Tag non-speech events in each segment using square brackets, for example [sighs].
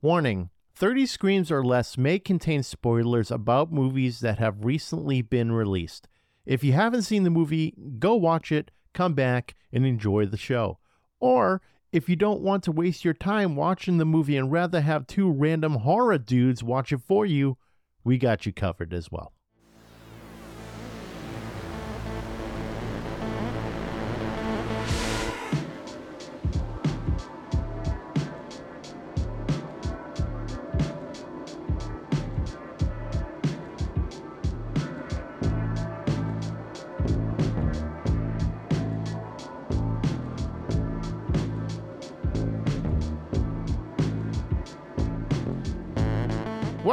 Warning 30 screams or less may contain spoilers about movies that have recently been released. If you haven't seen the movie, go watch it, come back, and enjoy the show. Or if you don't want to waste your time watching the movie and rather have two random horror dudes watch it for you, we got you covered as well.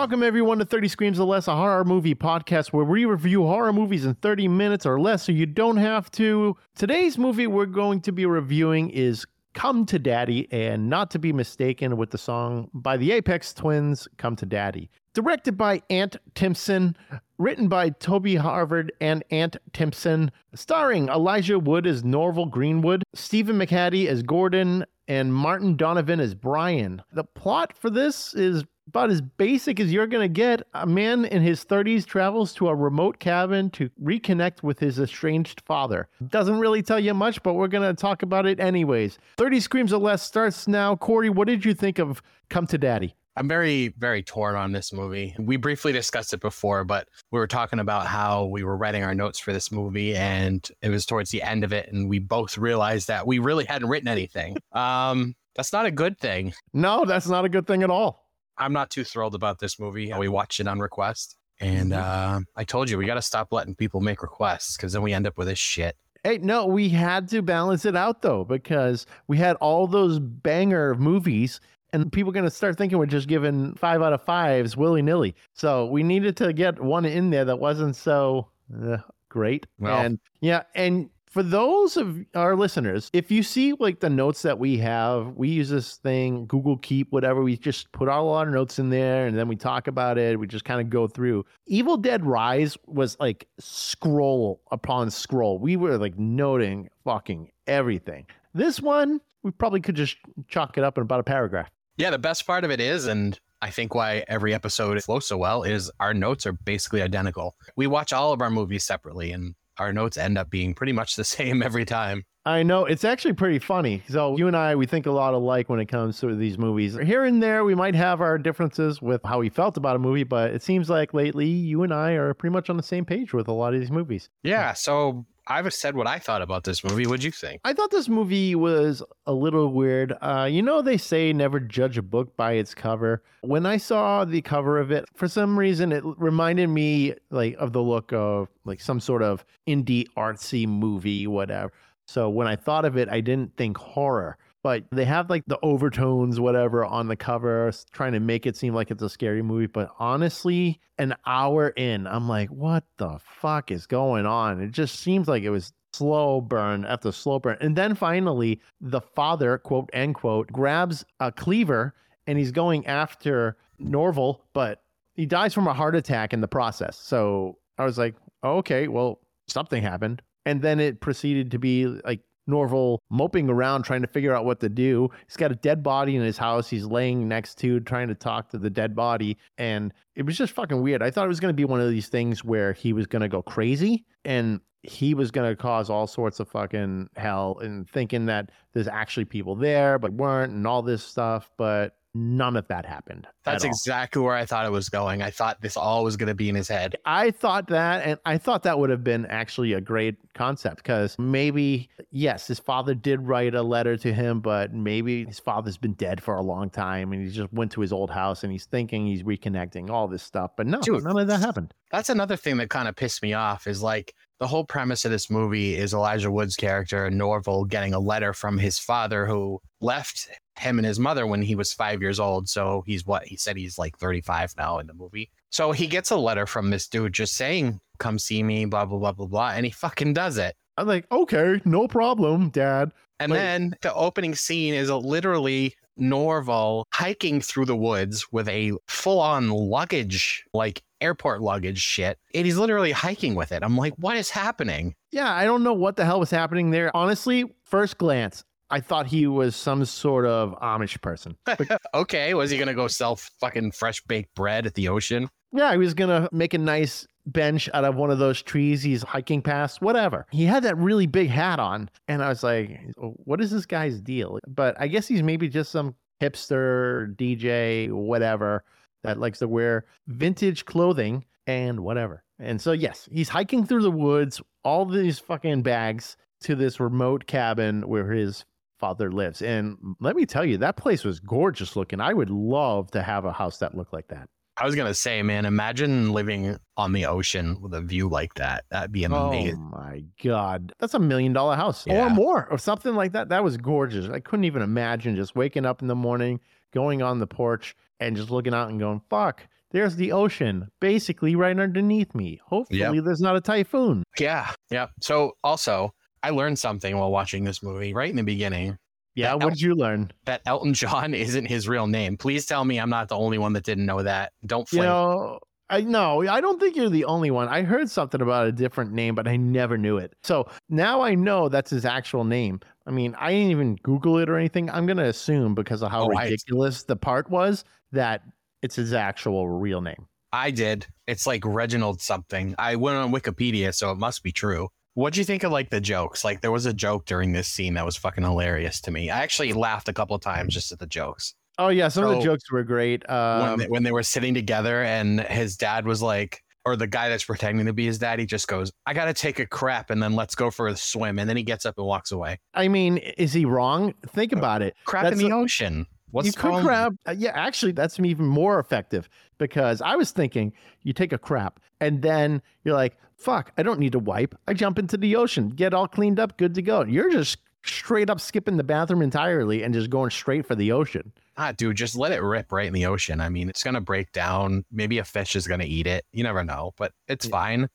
Welcome, everyone, to 30 Screams or Less, a horror movie podcast where we review horror movies in 30 minutes or less so you don't have to. Today's movie we're going to be reviewing is Come to Daddy, and not to be mistaken with the song by the Aphex Twins, Come to Daddy. Directed by Ant Timpson, written by Toby Harvard and Ant Timpson, starring Elijah Wood as Norval Greenwood, Stephen McHattie as Gordon, and Martin Donovan as Brian. The plot for this is about as basic as you're going to get. A man in his 30s travels to a remote cabin to reconnect with his estranged father. Doesn't really tell you much, but we're going to talk about it anyways. 30 Screams or Less starts now. Corey, what did you think of Come to Daddy? I'm very, very torn on this movie. We briefly discussed it before, but we were talking about how we were writing our notes for this movie, and it was towards the end of it, and we both realized that we really hadn't written anything. [laughs] Um, that's not a good thing. No, that's not a good thing at all. I'm not too thrilled about this movie. We watched it on request. And uh, I told you, we got to stop letting people make requests because then we end up with this shit. Hey, no, we had to balance it out though, because we had all those banger movies and people are going to start thinking we're just giving five out of fives willy nilly. So we needed to get one in there that wasn't so uh, great. Well, and yeah, and for those of our listeners, if you see like the notes that we have, we use this thing, Google Keep, whatever. We just put all our notes in there and then we talk about it. We just kind of go through. Evil Dead Rise was like scroll upon scroll. We were like noting fucking everything. This one, we probably could just chalk it up in about a paragraph. Yeah, the best part of it is, and I think why every episode flows so well, is our notes are basically identical. We watch all of our movies separately, and our notes end up being pretty much the [laughs] same every time. I know it's actually pretty funny. So you and I, we think a lot alike when it comes to these movies. Here and there, we might have our differences with how we felt about a movie, but it seems like lately you and I are pretty much on the same page with a lot of these movies. Yeah. So I've said what I thought about this movie. What'd you think? I thought this movie was a little weird. Uh, you know, they say never judge a book by its cover. When I saw the cover of it, for some reason, it reminded me like of the look of like some sort of indie artsy movie, whatever. So when I thought of it, I didn't think horror. But they have like the overtones, whatever, on the cover, trying to make it seem like it's a scary movie. But honestly, an hour in, I'm like, what the fuck is going on? It just seems like it was slow burn after slow burn. And then finally, the father, quote, end quote, grabs a cleaver and he's going after Norval, but he dies from a heart attack in the process. So I was like, okay, well, something happened. And then it proceeded to be like Norval moping around trying to figure out what to do. He's got a dead body in his house. He's laying next to trying to talk to the dead body. And it was just fucking weird. I thought it was going to be one of these things where he was going to go crazy and he was going to cause all sorts of fucking hell and thinking that there's actually people there, but weren't and all this stuff. But none of that happened. That's exactly where I thought it was going. I thought this all was going to be in his head. I thought that, and I thought that would have been actually a great concept because maybe, yes, his father did write a letter to him, but maybe his father's been dead for a long time and he just went to his old house and he's thinking he's reconnecting all this stuff. But no, Dude. none of that happened. That's another thing that kind of pissed me off is like the whole premise of this movie is Elijah Wood's character, Norval, getting a letter from his father who left him and his mother when he was five years old. So he's what he said he's like 35 now in the movie. So he gets a letter from this dude just saying, come see me, blah, blah, blah, blah, blah. And he fucking does it. I'm like, okay, no problem, dad. And Like- then the opening scene is literally Norval hiking through the woods with a full on luggage, like airport luggage shit. And he's literally hiking with it. I'm like, what is happening? Yeah, I don't know what the hell was happening there. Honestly, first glance, I thought he was some sort of Amish person. [laughs] okay, was he gonna go sell fucking fresh baked bread at the ocean? Yeah, he was gonna make a nice bench out of one of those trees he's hiking past, whatever. He had that really big hat on, and I was like, what is this guy's deal? But I guess he's maybe just some hipster DJ, whatever, that likes to wear vintage clothing and whatever. And so, yes, he's hiking through the woods, all these fucking bags to this remote cabin where his father lives. And let me tell you, that place was gorgeous looking. I would love to have a house that looked like that. I was gonna say, man, imagine living on the ocean with a view like that. That'd be oh amazing. Oh my god, that's a million dollar house yeah. or more, or something like that. That was gorgeous. I couldn't even imagine just waking up in the morning, going on the porch, and just looking out and going, "Fuck, there's the ocean, basically right underneath me. Hopefully, yep. there's not a typhoon." Yeah, yeah. So also, I learned something while watching this movie right in the beginning. Yeah, what did you learn? That Elton John [laughs] isn't his real name. Please tell me I'm not the only one that didn't know that. Don't flame. You know, I know. I don't think you're the only one. I heard something about a different name, but I never knew it. So now I know that's his actual name. I mean, I didn't even Google it or anything. I'm going to assume because of how oh, ridiculous I... the part was that it's his actual real name. I did. It's like Reginald something. I went on Wikipedia, so it must be true. What do you think of like the jokes? Like there was a joke during this scene that was fucking hilarious to me. I actually laughed a couple of times just at the jokes. Oh yeah, some so, of the jokes were great. Um, when, they, when they were sitting together and his dad was like, or the guy that's pretending to be his dad, he just goes, "I got to take a crap and then let's go for a swim," and then he gets up and walks away. I mean, is he wrong? Think uh, about it. Crap that's in the a, ocean. What's you could grab. Uh, yeah, actually, that's even more effective because I was thinking you take a crap and then you're like, fuck, I don't need to wipe. I jump into the ocean, get all cleaned up, good to go. You're just straight up skipping the bathroom entirely and just going straight for the ocean. Ah, dude, just let it rip right in the ocean. I mean, it's gonna break down. Maybe a fish is gonna eat it. You never know, but it's fine.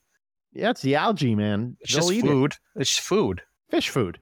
Yeah, it's the algae, man. It's They'll just food. It. It's food. Fish food.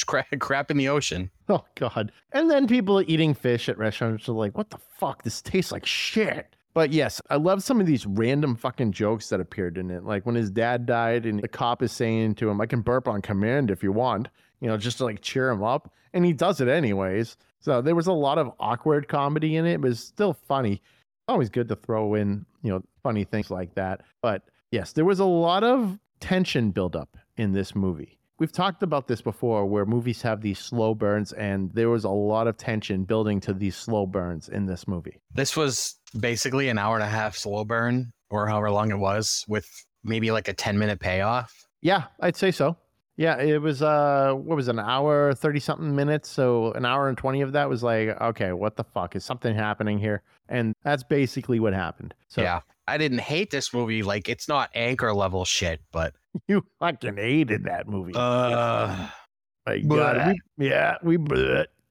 [laughs] Crap, in the ocean. Oh god. And then people eating fish at restaurants are like, "What the fuck? This tastes like shit." But yes, I love some of these random fucking jokes that appeared in it. Like when his dad died and the cop is saying to him, I can burp on command if you want, you know, just to like cheer him up. And he does it anyways. So there was a lot of awkward comedy in it, but it's still funny. Always good to throw in, you know, funny things like that. But yes, there was a lot of tension buildup in this movie. We've talked about this before where movies have these slow burns, and there was a lot of tension building to these slow burns in this movie. This was basically an hour and a half slow burn, or however long it was, with maybe like a 10 minute payoff. Yeah, I'd say so. Yeah, it was uh what was it, an hour, 30 something minutes. So an hour and 20 of that was like, okay, what the fuck? Is something happening here? And that's basically what happened. So Yeah. I didn't hate this movie. Like it's not anchor level shit, but [laughs] you fucking hated that movie. Uh, [laughs] My God, we, yeah, we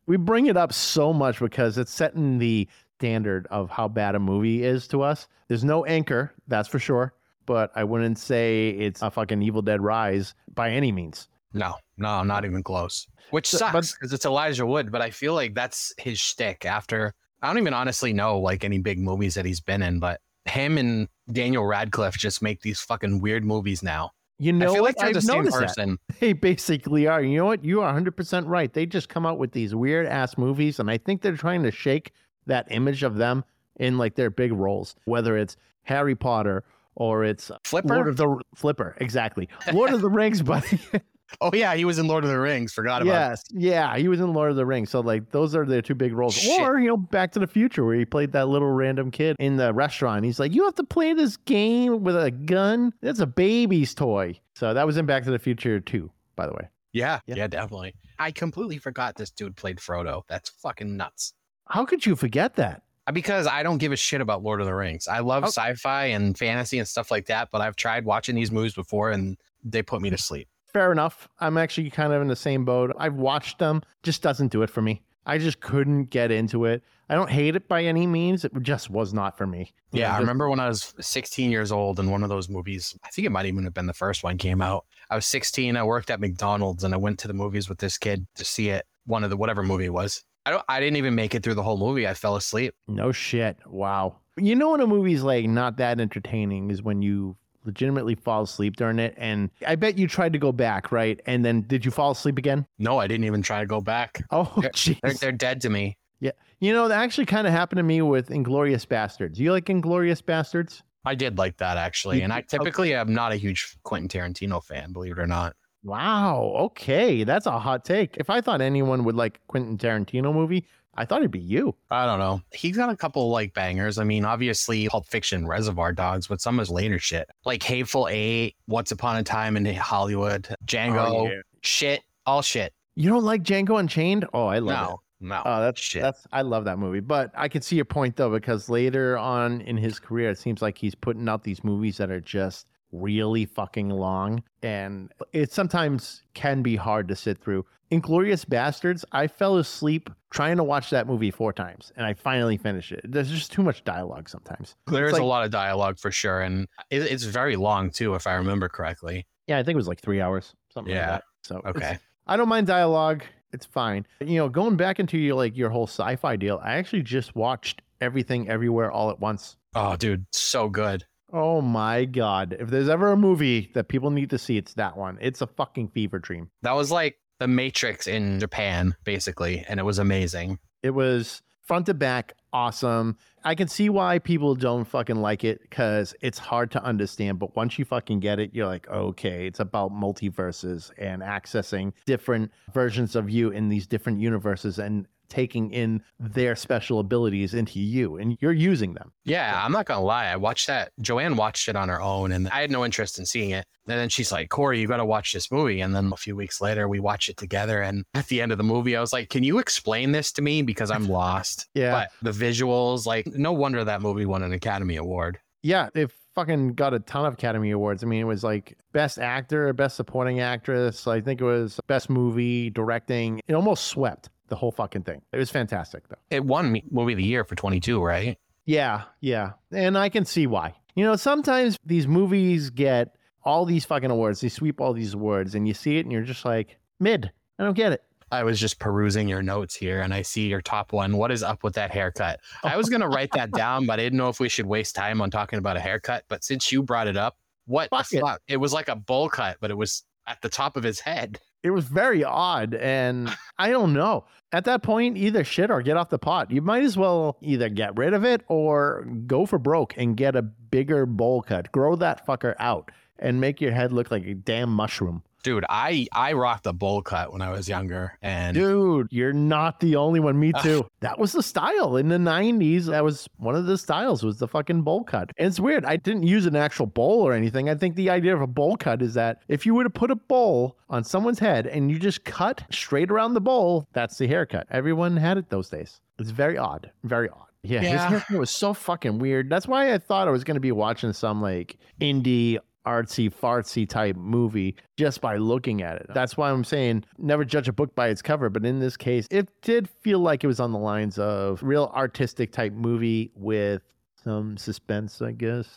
we bring it up so much because it's setting the standard of how bad a movie is to us. There's no anchor, that's for sure. But I wouldn't say it's a fucking Evil Dead Rise by any means. No, no, not even close. Which so, sucks because it's Elijah Wood, but I feel like that's his shtick. After I don't even honestly know like any big movies that he's been in, but him and Daniel Radcliffe just make these fucking weird movies now. You know what? Like I've the noticed person. That. They basically are. You know what? You are 100% right. They just come out with these weird ass movies, and I think they're trying to shake that image of them in like their big roles, whether it's Harry Potter or it's Flipper? Lord of the Flipper. Exactly. Lord of the Rings, [laughs] buddy. Oh yeah, he was in Lord of the Rings. Forgot about. Yes, yeah, he was in Lord of the Rings. So like those are the two big roles. Shit. Or you know, Back to the Future, where he played that little random kid in the restaurant. He's like, "You have to play this game with a gun. That's a baby's toy." So that was in Back to the Future too, by the way. Yeah, yeah, yeah definitely. I completely forgot this dude played Frodo. That's fucking nuts. How could you forget that? Uh, because I don't give a shit about Lord of the Rings. I love oh. sci-fi and fantasy and stuff like that, but I've tried watching these movies before and they put me to sleep fair enough. I'm actually kind of in the same boat. I've watched them, just doesn't do it for me. I just couldn't get into it. I don't hate it by any means. It just was not for me. Yeah, just, I remember when I was 16 years old and one of those movies, I think it might even have been the first one came out. I was 16, I worked at McDonald's and I went to the movies with this kid to see it, one of the whatever movie it was. I don't I didn't even make it through the whole movie. I fell asleep. No shit. Wow. You know when a movie's like not that entertaining is when you legitimately fall asleep during it. And I bet you tried to go back, right? And then did you fall asleep again? No, I didn't even try to go back. Oh, They're, jeez. they're dead to me. Yeah. You know, that actually kind of happened to me with Inglourious Basterds. You like Inglourious Basterds? I did like that actually, You and I did? Okay. typically am not a huge Quentin Tarantino fan, believe it or not. Wow. Okay. That's a hot take. If I thought anyone would like Quentin Tarantino movie, I thought it'd be you. I don't know. He's got a couple like bangers. I mean, obviously Pulp Fiction, Reservoir Dogs, but some of his later shit, like Hateful Eight, Once Upon a Time in Hollywood, Django, Oh, yeah. shit, all shit. You don't like Django Unchained? Oh, I love it. No, no. Oh, that's shit. That's I love that movie, but I can see your point though because later on in his career, it seems like he's putting out these movies that are just really fucking long, and it sometimes can be hard to sit through. Inglourious Basterds, I fell asleep trying to watch that movie four times, and I finally finished it. There's just too much dialogue sometimes. There It's is a lot of dialogue for sure, and it, it's very long too, if I remember correctly. Yeah, I think it was like three hours, something Yeah. like that. So Okay. I don't mind dialogue. It's fine. You know, going back into your like your whole sci-fi deal, I actually just watched everything everywhere all at once. Oh, dude, so good. Oh my god. If there's ever a movie that people need to see, it's that one. It's a fucking fever dream. That was like the Matrix in Japan, basically, and it was amazing. It was front to back awesome. I can see why people don't fucking like it because it's hard to understand. But once you fucking get it, you're like, okay, it's about multiverses and accessing different versions of you in these different universes and taking in their special abilities into you and you're using them. Yeah, I'm not gonna lie. I watched that. Joanne watched it on her own, and I had no interest in seeing it. And then she's like, "Corey, you got to watch this movie." And then a few weeks later, we watch it together. And at the end of the movie, I was like, "Can you explain this to me? Because I'm [laughs] lost." Yeah. But the visuals, like, no wonder that movie won an Academy Award. Yeah, it fucking got a ton of Academy Awards. I mean, it was like best actor, best supporting actress. I think it was best movie, directing. It almost swept the whole fucking thing. It was fantastic though. It won me- movie of the year for 22, right? Yeah, yeah. And I can see why. You know, sometimes these movies get all these fucking awards. They sweep all these awards and you see it and you're just like, mid. I don't get it. I was just perusing your notes here, and I see your top one. What is up with that haircut? I was gonna write that down, but I didn't know if we should waste time on talking about a haircut. But since you brought it up, what Fuck the it. fuck? It was like a bowl cut, but it was at the top of his head. [laughs] It was very odd. And [laughs] I don't know. At that point, either shit or get off the pot. You might as well either get rid of it or go for broke and get a bigger bowl cut. Grow that fucker out and make your head look like a damn mushroom. Dude, I I rocked a bowl cut when I was younger, and Dude, you're not the only one. Me too. that was the style in the 90s. That was one of the styles was the fucking bowl cut. And it's weird. I didn't use an actual bowl or anything. I think the idea of a bowl cut is that if you were to put a bowl on someone's head and you just cut straight around the bowl, that's the haircut. Everyone had it those days. It's very odd. Very odd. Yeah, his haircut was so fucking weird. That's why I thought I was going to be watching some like indie artsy fartsy type movie just by looking at it. That's why I'm saying never judge a book by its cover. But in this case, it did feel like it was on the lines of real artistic type movie with some suspense, I guess.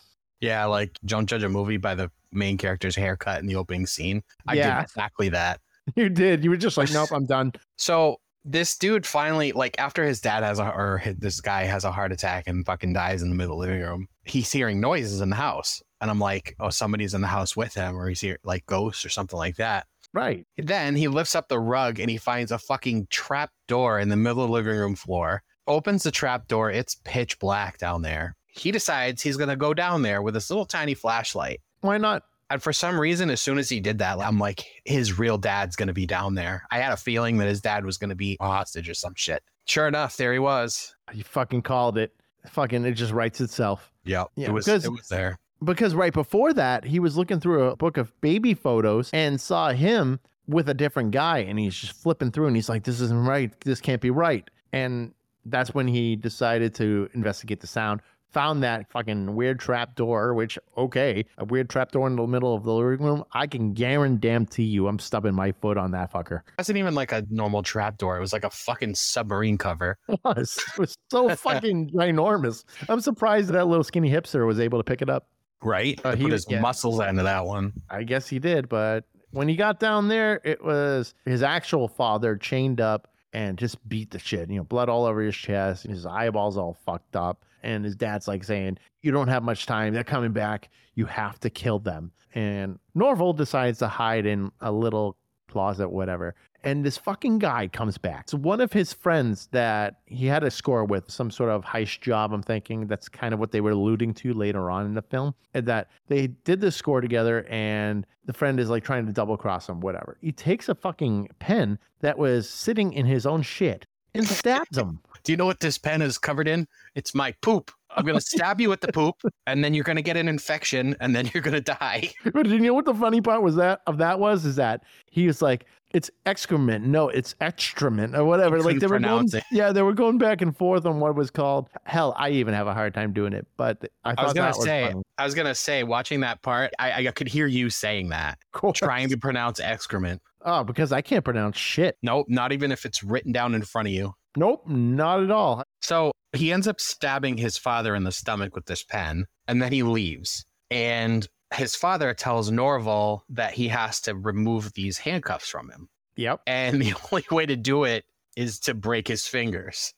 yeah, like don't judge a movie by the main character's haircut in the opening scene. I Yeah. did exactly that. [laughs] You did. You were just like, nope, [laughs] I'm done. So this dude finally, like, after his dad has a or his, this guy has a heart attack and fucking dies in the middle of the living room, he's hearing noises in the house, and I'm like, oh, somebody's in the house with him, or he's here like ghosts or something like that. Right. Then he lifts up the rug and he finds a fucking trap door in the middle of the living room floor. Opens the trap door. It's pitch black down there. He decides he's gonna go down there with this little tiny flashlight. Why not? And for some reason, as soon as he did that, I'm like, his real dad's going to be down there. I had a feeling that his dad was going to be a hostage or some shit. Sure enough, there he was. You fucking called it. Fucking, it just writes itself. Yep. Yeah, it was it was there. Because right before that, he was looking through a book of baby photos and saw him with a different guy. And he's just flipping through and he's like, this isn't right. This can't be right. And that's when he decided to investigate the sound. Found that fucking weird trap door, which, okay, a weird trap door in the middle of the living room. I can guarantee you I'm stubbing my foot on that fucker. It wasn't even like a normal trap door. It was like a fucking submarine cover. [laughs] It was, it was so fucking ginormous. I'm surprised that little skinny hipster was able to pick it up. Right? Uh, He put his yeah. muscles into that one. I guess he did, but when he got down there, it was his actual father chained up and just beat the shit. You know, blood all over his chest, his eyeballs all fucked up. And his dad's like saying, You don't have much time. They're coming back. You have to kill them. And Norval decides to hide in a little closet, whatever. And this fucking guy comes back. It's one of his friends that he had a score with, some sort of heist job. I'm thinking that's kind of what they were alluding to later on in the film. And that they did this score together, and the friend is like trying to double cross him, whatever. He takes a fucking pen that was sitting in his own shit and stabs him. Do you know what this pen is covered in? It's my poop. I'm gonna [laughs] stab you with the poop, and then you're gonna get an infection, and then you're gonna die. [laughs] But you know what the funny part was that of that was is that he was like, it's excrement, no, it's excrement or whatever. Like they were going, it. yeah, they were going back and forth on what was called. Hell, I even have a hard time doing it, but I thought I was gonna that was say, funny. I was gonna say, watching that part, I, I could hear you saying that, Cool. trying to pronounce excrement. Oh, because I can't pronounce shit. Nope, not even if it's written down in front of you. Nope, not at all. So he ends up stabbing his father in the stomach with this pen, and then he leaves. And his father tells Norval that he has to remove these handcuffs from him. Yep. And [laughs] the only way to do it is to break his fingers.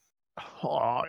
Oh,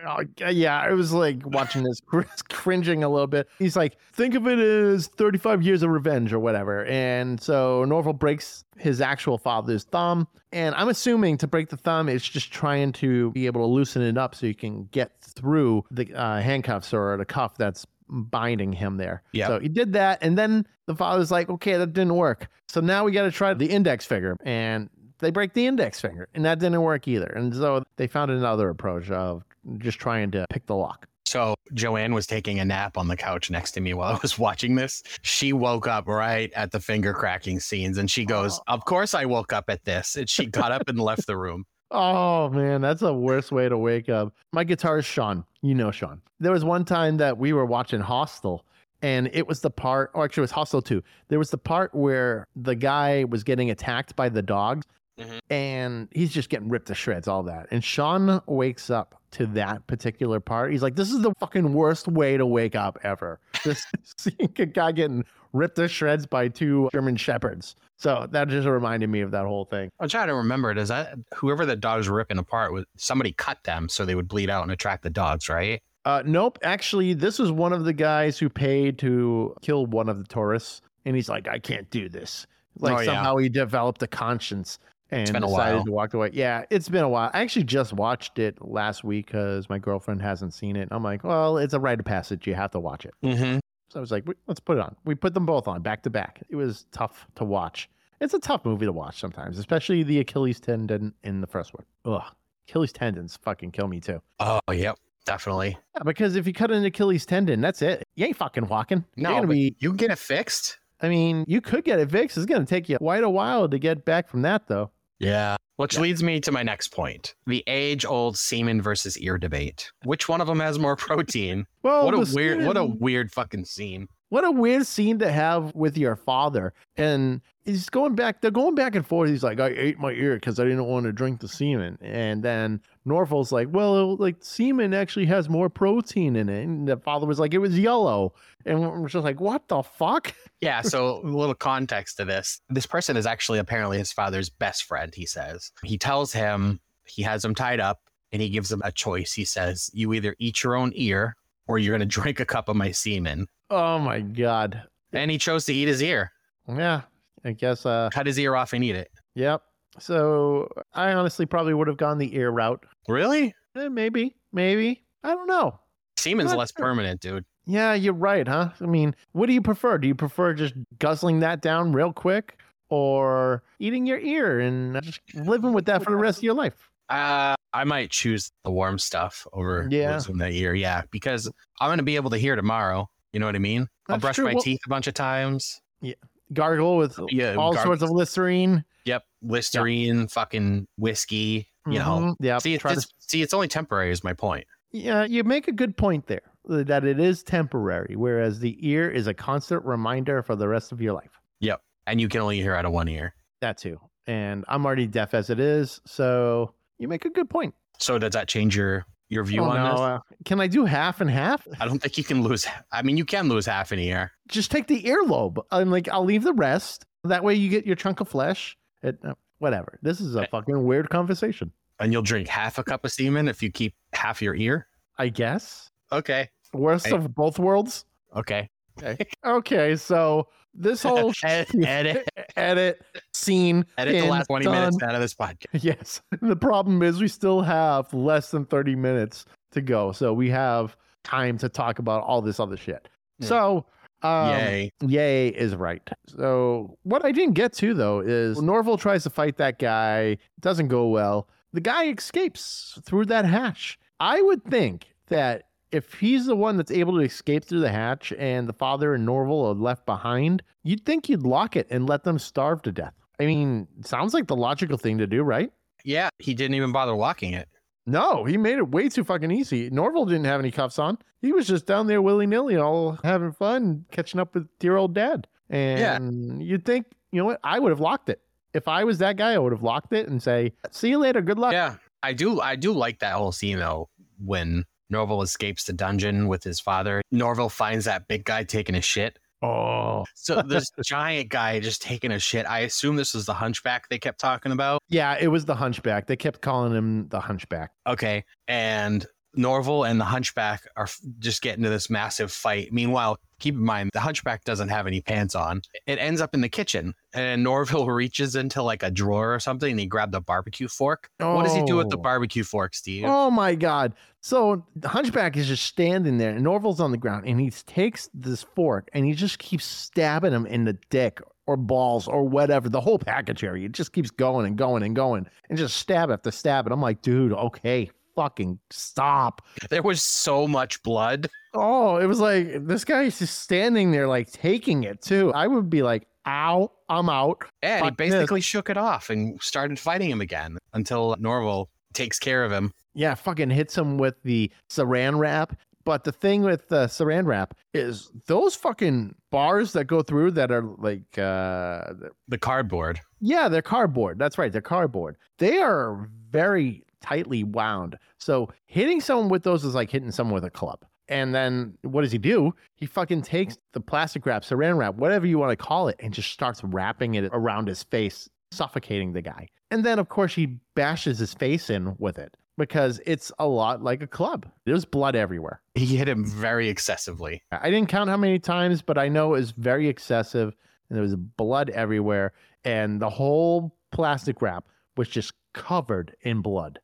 yeah, I was like watching this, cr- [laughs] cringing a little bit. He's like, think of it as 35 years of revenge or whatever. And so Norval breaks his actual father's thumb. And I'm assuming to break the thumb, it's just trying to be able to loosen it up so you can get through the uh, handcuffs or the cuff that's binding him there. Yep. So he did that. And then the father's like, okay, that didn't work. So now we got to try the index finger. And they break the index finger, and that didn't work either. And so they found another approach of just trying to pick the lock. So Joanne was taking a nap on the couch next to me while I was [laughs] watching this. She woke up right at the finger cracking scenes and she goes, oh. Of course I woke up at this. And she got up and left the room. [laughs] Oh man, that's the worst way to wake up. My guitarist Sean, you know Sean. There was one time that we were watching Hostel, and it was the part, or actually it was Hostel 2. There was the part where the guy was getting attacked by the dogs, Mhm. and he's just getting ripped to shreds, all that. And Sean wakes up to that particular part. He's like, "This is the fucking worst way to wake up ever." [laughs] Just seeing a guy getting ripped to shreds by two German shepherds. So that just reminded me of that whole thing. I'm trying to remember. Does that whoever the dogs were ripping apart was somebody cut them so they would bleed out and attract the dogs, right? Uh, nope. Actually, this was one of the guys who paid to kill one of the tourists, and he's like, "I can't do this." Like Oh, yeah. somehow he developed a conscience and been a decided while. to walk away. Yeah, it's been a while. I actually just watched it last week because my girlfriend hasn't seen it. I'm like, well, it's a rite of passage. You have to watch it. Mm-hmm. So I was like, let's put it on. We put them both on back to back. It was tough to watch. It's a tough movie to watch sometimes, especially the Achilles tendon in the first one. Ugh, Achilles tendons fucking kill me too. Oh, yep, definitely. Yeah, because if you cut an Achilles tendon, that's it. You ain't fucking walking. No, be. you can get it fixed. I mean, you could get it fixed. It's gonna take you quite a while to get back from that, though. Yeah. Which Yeah. leads me to my next point the age old semen versus ear debate. Which one of them has more [laughs] protein? Well, what a weird, what a weird fucking scene. What a weird scene to have with your father. And he's going back. They're going back and forth. He's like, I ate my ear because I didn't want to drink the semen. And then Norval's like, well, like semen actually has more protein in it. And the father was like, it was yellow. And we're just like, what the fuck? [laughs] Yeah. So, a little context to this this person is actually apparently his father's best friend, he says. He tells him he has him tied up and he gives him a choice. He says, You either eat your own ear or you're going [laughs] to drink a cup of my semen. Oh my god. And he chose to eat his ear, Yeah, I guess. Uh, cut his ear off and eat it. yep. So I honestly probably would have gone the ear route. Really? Eh, maybe, maybe. I don't know. Semen's less sure. permanent, dude. Yeah, you're right, huh? I mean, what do you prefer? Do you prefer just guzzling that down real quick or eating your ear and just living with that for the rest of your life? Uh, I might choose the warm stuff over Yeah. losing the ear. Yeah, because I'm going to be able to hear tomorrow. You know what I mean? I'll brush true. my Well- teeth a bunch of times. Yeah. Gargle with Yeah, all sorts of Listerine. Yep, Listerine, fucking whiskey. You know, Mhm. yeah. see, it's, to- see, it's only temporary. Is my point. yeah, you make a good point there that it is temporary, whereas the ear is a constant reminder for the rest of your life. Yep. And you can only hear out of one ear. That too. And I'm already deaf as it is, so you make a good point. So does that change your your view Oh, on this? uh, can I do half and half? I don't think you can lose. I mean, you can lose half an ear. Just take the earlobe and like I'll leave the rest. That way you get your chunk of flesh. It, uh, whatever. This is a fucking weird conversation. And you'll drink half a cup of semen if you keep half your ear. I guess. Okay. Worst Hey. of both worlds. Okay. Okay, [laughs] okay. so this [laughs] whole Ed- [laughs] edit edit scene. edit the last 20 done. minutes out of this podcast. Yes. The problem is we still have less than 30 minutes to go. So we have time to talk about all this other shit. Yeah. So um, Yay. Yay is right. So what I didn't get to though is Norval tries to fight that guy. It doesn't go well. The guy escapes through that hatch. I would think that if he's the one that's able to escape through the hatch and the father and Norval are left behind, you'd think you'd lock it and let them starve to death. I mean, sounds like the logical thing to do, right? Yeah, he didn't even bother locking it. No, he made it way too fucking easy. Norval didn't have any cuffs on. He was just down there willy nilly, all having fun, catching up with dear old dad. And you'd think, you know what? I would have locked it. If I was that guy, I would have locked it and say, "See you later. Good luck." Yeah, I do. I do like that whole scene though when Norval escapes the dungeon with his father. Norval finds that big guy taking a shit. Oh, So this [laughs] giant guy just taking a shit. I assume this is the hunchback they kept talking about. yeah. It was the Hunchback. They kept calling him the Hunchback. Okay, and Norval and the hunchback are just getting to this massive fight. Meanwhile, keep in mind the hunchback doesn't have any pants on. It ends up in the kitchen, and Norval [laughs] reaches into like a drawer or something, and he grabbed a barbecue fork. Oh. What does he do with the Oh. barbecue fork, Steve? Oh my god. So the hunchback is just standing there and Norval's on the ground and he takes this fork and he just keeps stabbing him in the dick or balls or whatever, the whole package area. It just keeps going and going and going and just stab after stab. And I'm like, dude, okay, fucking stop. There was so much blood. Oh, it was like this guy's just standing there like taking it too. I would be like, ow, I'm out. And he Fuck this. basically shook it off and started fighting him again until Norval takes care of him. Yeah, fucking hits him with the saran wrap. But the thing with the saran wrap is those fucking bars that go through that are like, uh, The cardboard. yeah, they're cardboard. That's right, they're cardboard. They are very tightly wound. So hitting someone with those is like hitting someone with a club. And then what does he do? He fucking takes the plastic wrap, saran wrap, whatever you want to call it, and just starts wrapping it around his face, suffocating the guy. And then, of course, he bashes his face in with it because it's a lot like a club. There's blood everywhere. He hit him very excessively. I didn't count how many times, but I know it was very excessive and there was blood everywhere. And the whole plastic wrap was just covered in blood.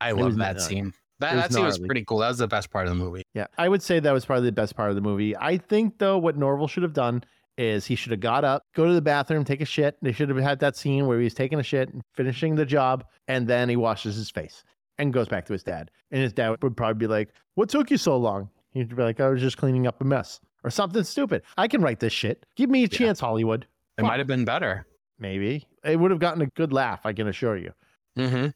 I love that scene. That, that scene was pretty cool. That was the best part of the movie. Yeah, I would say that was probably the best part of the movie. I think, though, what Norval should have done is he should have got up, go to the bathroom, take a shit. They should have had that scene where he was taking a shit and finishing the job, and then he washes his face and goes back to his dad. And his dad would probably be like, What took you so long? He'd be like, I was just cleaning up a mess or something stupid. I can write this shit. Give me a Yeah. chance, Hollywood. It might have been better. Maybe. It would have gotten a good laugh, I can assure you. Mm-hmm.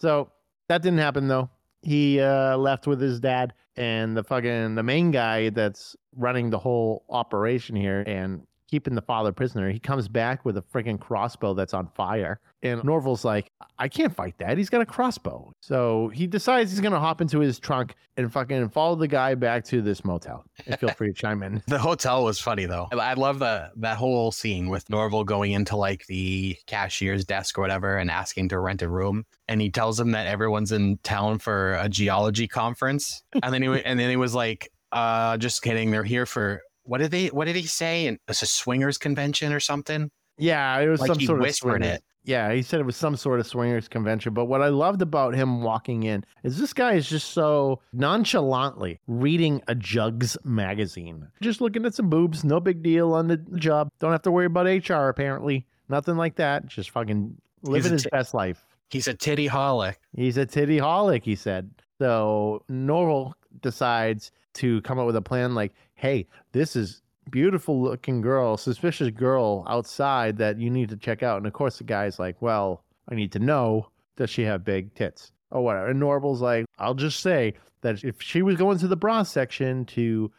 So that didn't happen though. He uh, left with his dad and the fucking the main guy that's running the whole operation here and keeping the father prisoner. He comes back with a freaking crossbow that's on fire. And Norval's like, I can't fight that. He's got a crossbow. So he decides he's gonna hop into his trunk and fucking follow the guy back to this motel. And feel free to chime in. [laughs] The hotel was funny though. I I love the that whole scene with Norval going into like the cashier's desk or whatever and asking to rent a room, and he tells him that everyone's in town for a geology conference, and then he and then he was like, "Uh, just kidding. They're here for what did they? What did he say? And it's a swingers convention or something." Yeah, it was Like some sort whispered of swingers- it. Yeah, he said it was some sort of swingers convention. But what I loved about him walking in is this guy is just so nonchalantly reading a Jugs magazine, just looking at some boobs, no big deal on the job. Don't have to worry about HR apparently, nothing like that. Just fucking living his t- best life. He's a titty holic. He's a titty holic, he said. So Norval decides to come up with a plan like, hey, this is beautiful looking girl, suspicious girl outside that you need to check out. And of course the guy's like, Well, I need to know, does she have big tits? Or whatever. And Norval's like, I'll just say that if she was going to the bra section to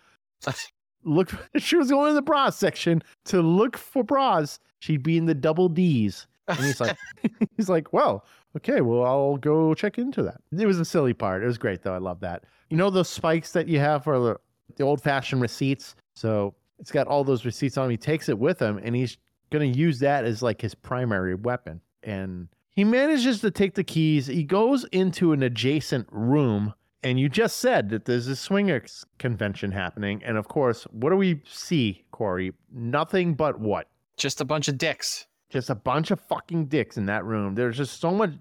[laughs] look if she was going to the bra section to look for bras, she'd be in the double D's. And he's like [laughs] [laughs] he's like, Well, okay, well, I'll go check into that. It was a silly part. It was great, though. I love that. You know those spikes that you have for the, the old fashioned receipts? So it's got all those receipts on him. He takes it with him and he's going to use that as like his primary weapon. And He manages to take the keys. He goes into an adjacent room. And you just said that there's a swingers convention happening. And of course, what do we see, Corey? Nothing but what? Just a bunch of dicks. Just a bunch of fucking dicks in that room. There's just so much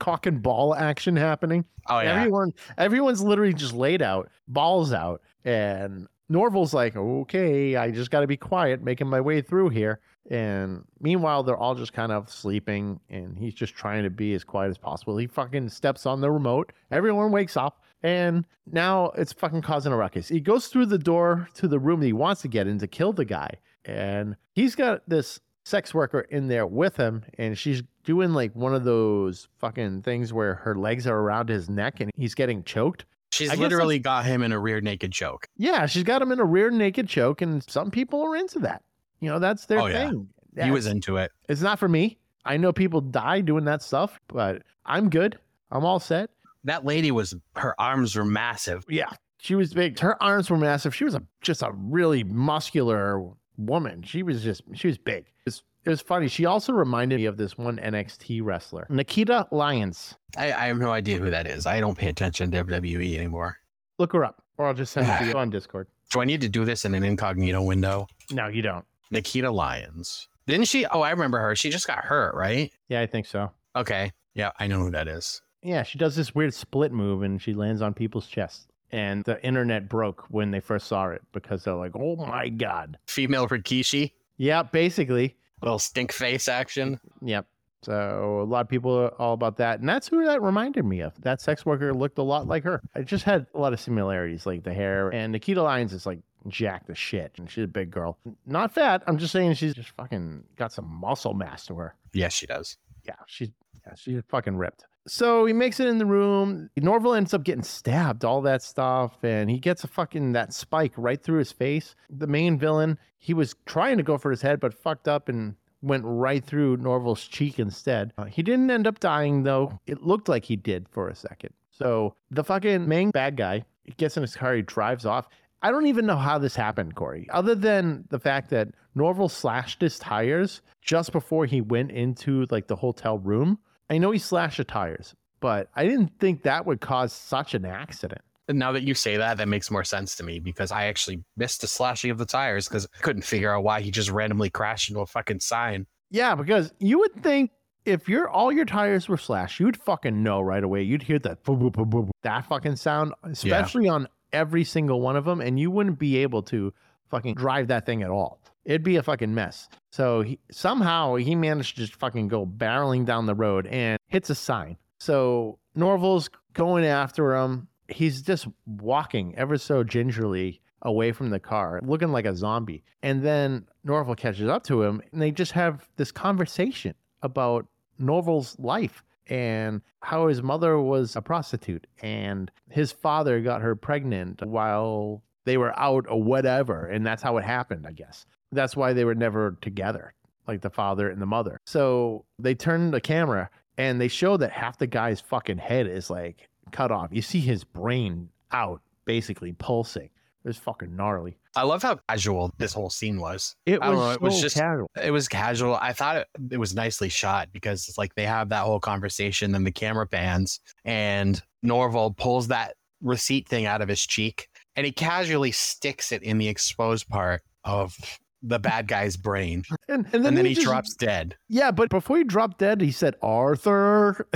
cock and ball action happening. Oh yeah. Everyone, everyone's literally just laid out, balls out, and Norval's like, "Okay, I just got to be quiet, making my way through here." And meanwhile, they're all just kind of sleeping, and he's just trying to be as quiet as possible. He fucking steps on the remote. Everyone wakes up, and now it's fucking causing a ruckus. He goes through the door to the room that he wants to get in to kill the guy, and he's got this sex worker in there with him, and she's doing like one of those fucking things where her legs are around his neck and he's getting choked. She's I literally got him in a rear naked choke. Yeah, she's got him in a rear naked choke, and some people are into that. You know, that's their Oh, yeah. thing. He was into it. It's not for me. I know people die doing that stuff, but I'm good. I'm all set. That lady was her arms were massive. Yeah, she was big. Her arms were massive. She was a just a really muscular woman. She was just she was big. It was, it was funny. She also reminded me of this one NXT wrestler, Nikkita Lyons. I, I have no idea who that is. I don't pay attention to WWE anymore. Look her up, or I'll just send it to you [sighs] on Discord. Do I need to do this in an incognito window? No, you don't. Nikkita Lyons. Didn't she? Oh, I remember her. She just got hurt, right? Yeah, I think so. Okay. Yeah, I know who that is. Yeah, she does this weird split move and she lands on people's chests. And the internet broke when they first saw it because they're like, "Oh my god!" Female Rikishi. Yeah, basically. Little stink face action. Yep. So a lot of people are all about that, and that's who that reminded me of. That sex worker looked a lot like her. It just had a lot of similarities, like the hair. And Nikkita Lyons is like jacked as shit, and she's a big girl, not fat. I'm just saying she's just fucking got some muscle mass to her. Yes, she does. Yeah, she's yeah, she's fucking ripped. So he makes it in the room. Norval ends up getting stabbed, all that stuff, and he gets a fucking that spike right through his face. The main villain, he was trying to go for his head, but fucked up and went right through Norval's cheek instead. Uh, he didn't end up dying though. It looked like he did for a second. So the fucking main bad guy gets in his car, he drives off. I don't even know how this happened, Corey, other than the fact that Norval slashed his tires just before he went into like the hotel room. I know he slashed the tires, but I didn't think that would cause such an accident. And now that you say that, that makes more sense to me because I actually missed the slashing of the tires because I couldn't figure out why he just randomly crashed into a fucking sign. Yeah, because you would think if your all your tires were slashed, you'd fucking know right away. You'd hear that boop, boop, boop, boop, that fucking sound, especially on every single one of them, and you wouldn't be able to fucking drive that thing at all. It'd be a fucking mess. So he, somehow he managed to just fucking go barreling down the road and hits a sign. So Norval's going after him. He's just walking ever so gingerly away from the car, looking like a zombie. And then Norval catches up to him and they just have this conversation about Norval's life and how his mother was a prostitute and his father got her pregnant while they were out or whatever. And that's how it happened, I guess. That's why they were never together, like the father and the mother. So they turn the camera and they show that half the guy's fucking head is like cut off. You see his brain out, basically pulsing. It was fucking gnarly. I love how casual this whole scene was. It was, know, it was just- casual. It was casual. I thought it, it was nicely shot because it's like they have that whole conversation, then the camera pans, and Norval pulls that receipt thing out of his cheek and he casually sticks it in the exposed part of the bad guy's brain. [laughs] And, and then, And then he just- drops dead. Yeah, but before he dropped dead, he said, Arthur.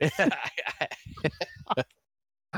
[laughs]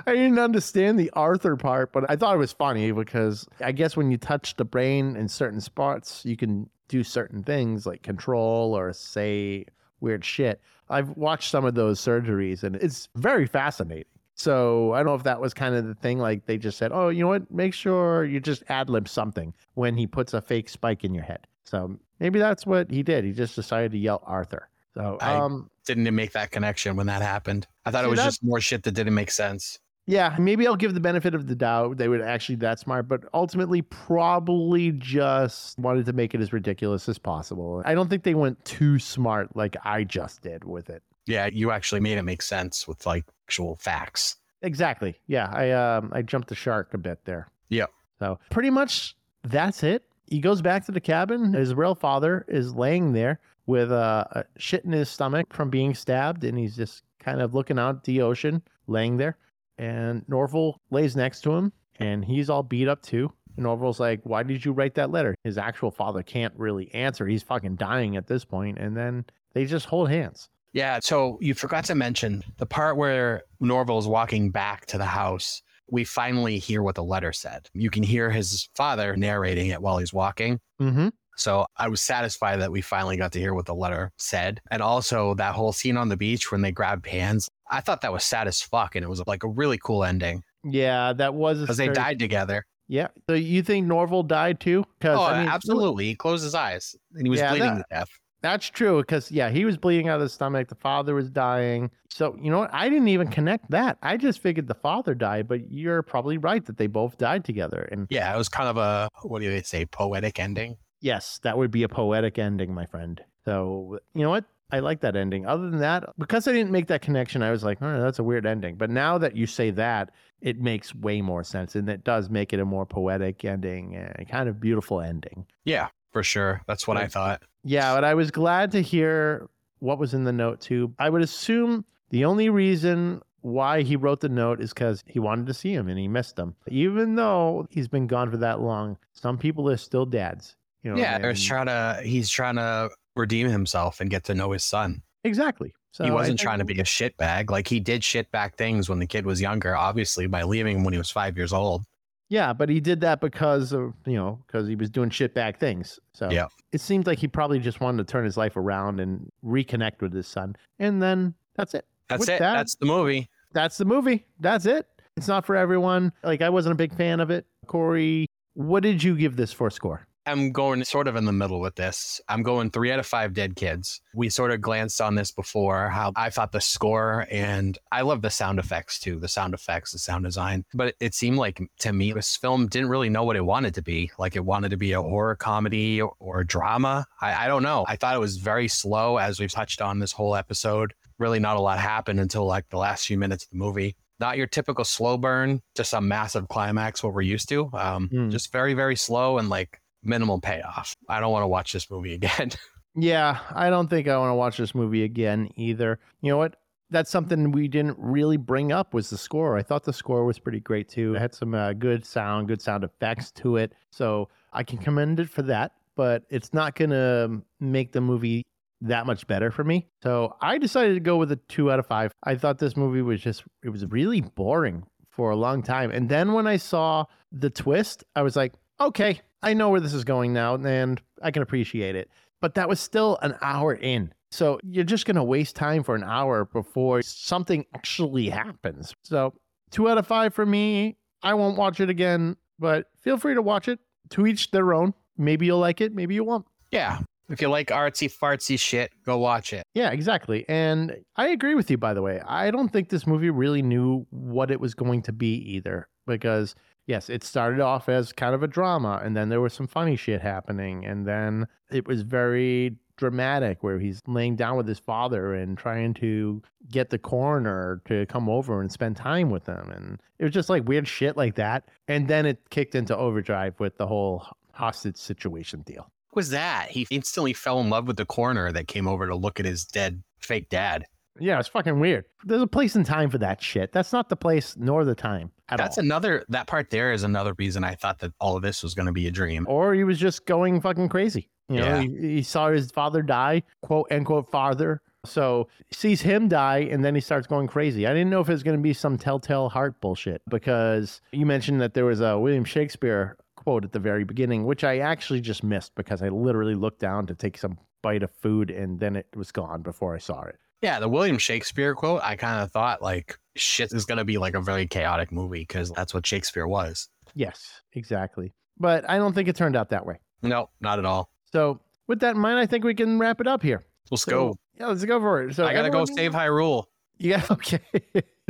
I didn't understand the Arthur part, but I thought it was funny because I guess when you touch the brain in certain spots, you can do certain things like control or say weird shit. I've watched some of those surgeries and it's very fascinating. So I don't know if that was kind of the thing. Like they just said, oh, you know what? Make sure you just ad lib something when he puts a fake spike in your head. So maybe that's what he did. He just decided to yell Arthur. So I- um, Didn't make that connection when that happened. I thought it was that- just more shit that didn't make sense. Yeah, maybe I'll give the benefit of the doubt. They were actually that smart, but ultimately probably just wanted to make it as ridiculous as possible. I don't think they went too smart like I just did with it. Yeah, you actually made it make sense with like actual facts. Exactly. Yeah, I um I jumped the shark a bit there. Yeah. So pretty much that's it. he goes back to the cabin. His real father is laying there with a, a shit in his stomach from being stabbed, and he's just kind of looking out the ocean, laying there. And Norval lays next to him, and he's all beat up too. And Norval's like, "Why did you write that letter?" His actual father can't really answer. He's fucking dying at this point, and then they just hold hands. Yeah. So you forgot to mention the part where Norval is walking back to the house. We finally hear what the letter said. You can hear his father narrating it while he's walking. Mm-hmm. So I was satisfied that we finally got to hear what the letter said. And also that whole scene on the beach when they grabbed hands. I thought that was sad as fuck. And it was like a really cool ending Yeah, that was because they died together. Yeah. So you think Norval died too? Because Oh, I mean, absolutely. He closed his eyes and he was Yeah, bleeding that- to death. That's true. Because yeah, he was bleeding out of the stomach. The father was dying. So you know what? I didn't even connect that. I just figured the father died. But you're probably right that they both died together. And Yeah, it was kind of a, what do they say, poetic ending. yes, that would be a poetic ending, my friend. So you know what? I like that ending. Other than that, because I didn't make that connection, I was like, oh, that's a weird ending. But now that you say that, it makes way more sense. And it does make it a more poetic ending and kind of beautiful ending. Yeah, for sure. That's what I thought. Yeah, but I was glad to hear what was in the note too. I would assume the only reason why he wrote the note is because he wanted to see him and he missed him. Even though he's been gone for that long, some people are still dads. You know, yeah, and- trying to, he's trying to redeem himself and get to know his son. exactly. So he wasn't think- trying to be a shitbag. Like he did shitbag things when the kid was younger, obviously, by leaving him when he was five years old. Yeah, but he did that because of you know because he was doing shitbag things. So Yeah. it seemed like he probably just wanted to turn his life around and reconnect with his son, and then that's it. That's With it. that- That's the movie. that's the movie. That's it. It's not for everyone. Like I wasn't a big fan of it. Corey, what did you give this for score? I'm going sort of in the middle with this. I'm going three out of five dead kids. We sort of glanced on this before, how I thought the score and I love the sound effects too, the sound effects, the sound design. But it seemed like to me, this film didn't really know what it wanted to be. Like it wanted to be a horror comedy or, a drama. I, I don't know. I thought it was very slow, as we've touched on this whole episode. Really, not a lot happened until like the last few minutes of the movie. Not your typical slow burn to some massive climax, what we're used to. Um, Hmm. Just very, very slow and like minimal payoff. I don't want to watch this movie [laughs] again. Yeah, I don't think I want to watch this movie again either. You know what? That's something we didn't really bring up was the score. I thought the score was pretty great too. It had some uh, good sound, good sound effects to it. So I can commend it for that, but it's not going to make the movie that much better for me. So I decided to go with a two out of five. I thought this movie was just, it was really boring for a long time. And then when I saw the twist, I was like, okay, I know where this is going now and I can appreciate it but that was still an hour in. So you're just going to waste time for an hour before something actually happens. So, two out of five for me. I won't watch it again, but feel free to watch it. To each their own. Maybe you'll like it, maybe you won't. yeah. If you like artsy fartsy shit, go watch it. Yeah, exactly. And I agree with you, by the way. I don't think this movie really knew what it was going to be either, because yes, it started off as kind of a drama, and then there was some funny shit happening, and then it was very dramatic where he's laying down with his father and trying to get the coroner to come over and spend time with them. And it was just like weird shit like that. And then it kicked into overdrive with the whole hostage situation deal. What was that? He instantly fell in love with the coroner that came over to look at his dead fake dad. Yeah, it's fucking weird. There's a place and time for that shit. That's not the place nor the time at That's all. another that part there is another reason I thought that all of this was going to be a dream. or he was just going fucking crazy. You know, Yeah. he, he saw his father die, quote unquote father. So sees him die and then he starts going crazy. I didn't know if it was going to be some telltale heart bullshit because you mentioned that there was a William Shakespeare quote at the very beginning, which I actually just missed because I literally looked down to take some bite of food and then it was gone before I saw it. Yeah, the William Shakespeare quote, I kind of thought like shit is going to be like a very chaotic movie because that's what Shakespeare was. Yes, exactly. But I don't think it turned out that way. No, not at all. So with that in mind, I think we can wrap it up here. Let's So, go. Yeah, let's go for it. So I got to go save Hyrule. Yeah, [laughs] okay.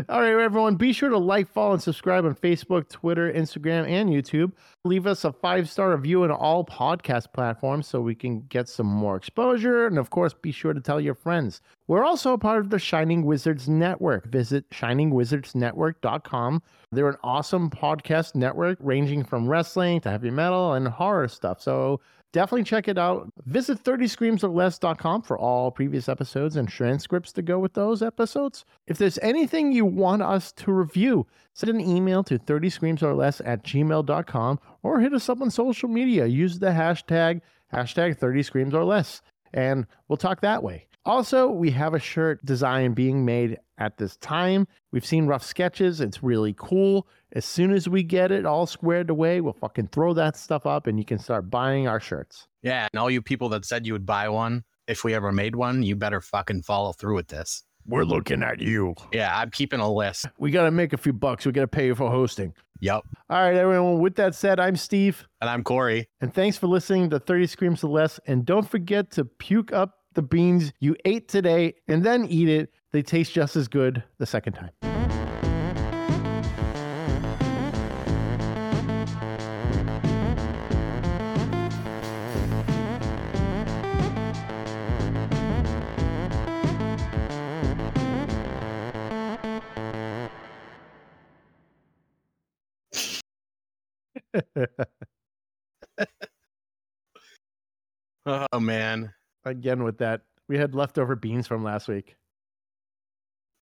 All right, everyone, be sure to like, follow, and subscribe on Facebook, Twitter, Instagram, and YouTube. Leave us a five star review on all podcast platforms so we can get some more exposure. And of course, be sure to tell your friends. We're also a part of the Shining Wizards Network. Visit shiningwizardsnetwork.com. They're an awesome podcast network ranging from wrestling to heavy metal and horror stuff. So definitely check it out. Visit 30screamsorless.com for all previous episodes and transcripts to go with those episodes. If there's anything you want us to review, send an email to 30screamsorless at gmail.com or hit us up on social media. Use the hashtag, hashtag 30screamsorless, and we'll talk that way. Also, we have a shirt design being made at this time. We've seen rough sketches. It's really cool. As soon as we get it all squared away, we'll fucking throw that stuff up and you can start buying our shirts. Yeah, and all you people that said you would buy one, if we ever made one, you better fucking follow through with this. We're looking at you. Yeah, I'm keeping a list. We got to make a few bucks. We got to pay you for hosting. Yep. All right, everyone. With that said, I'm Steve. And I'm Corey. And thanks for listening to 30 Screams or Less. And don't forget to puke up the beans you ate today and then eat it. They taste just as good the second time. [laughs] oh man. Again with that. We had leftover beans from last week.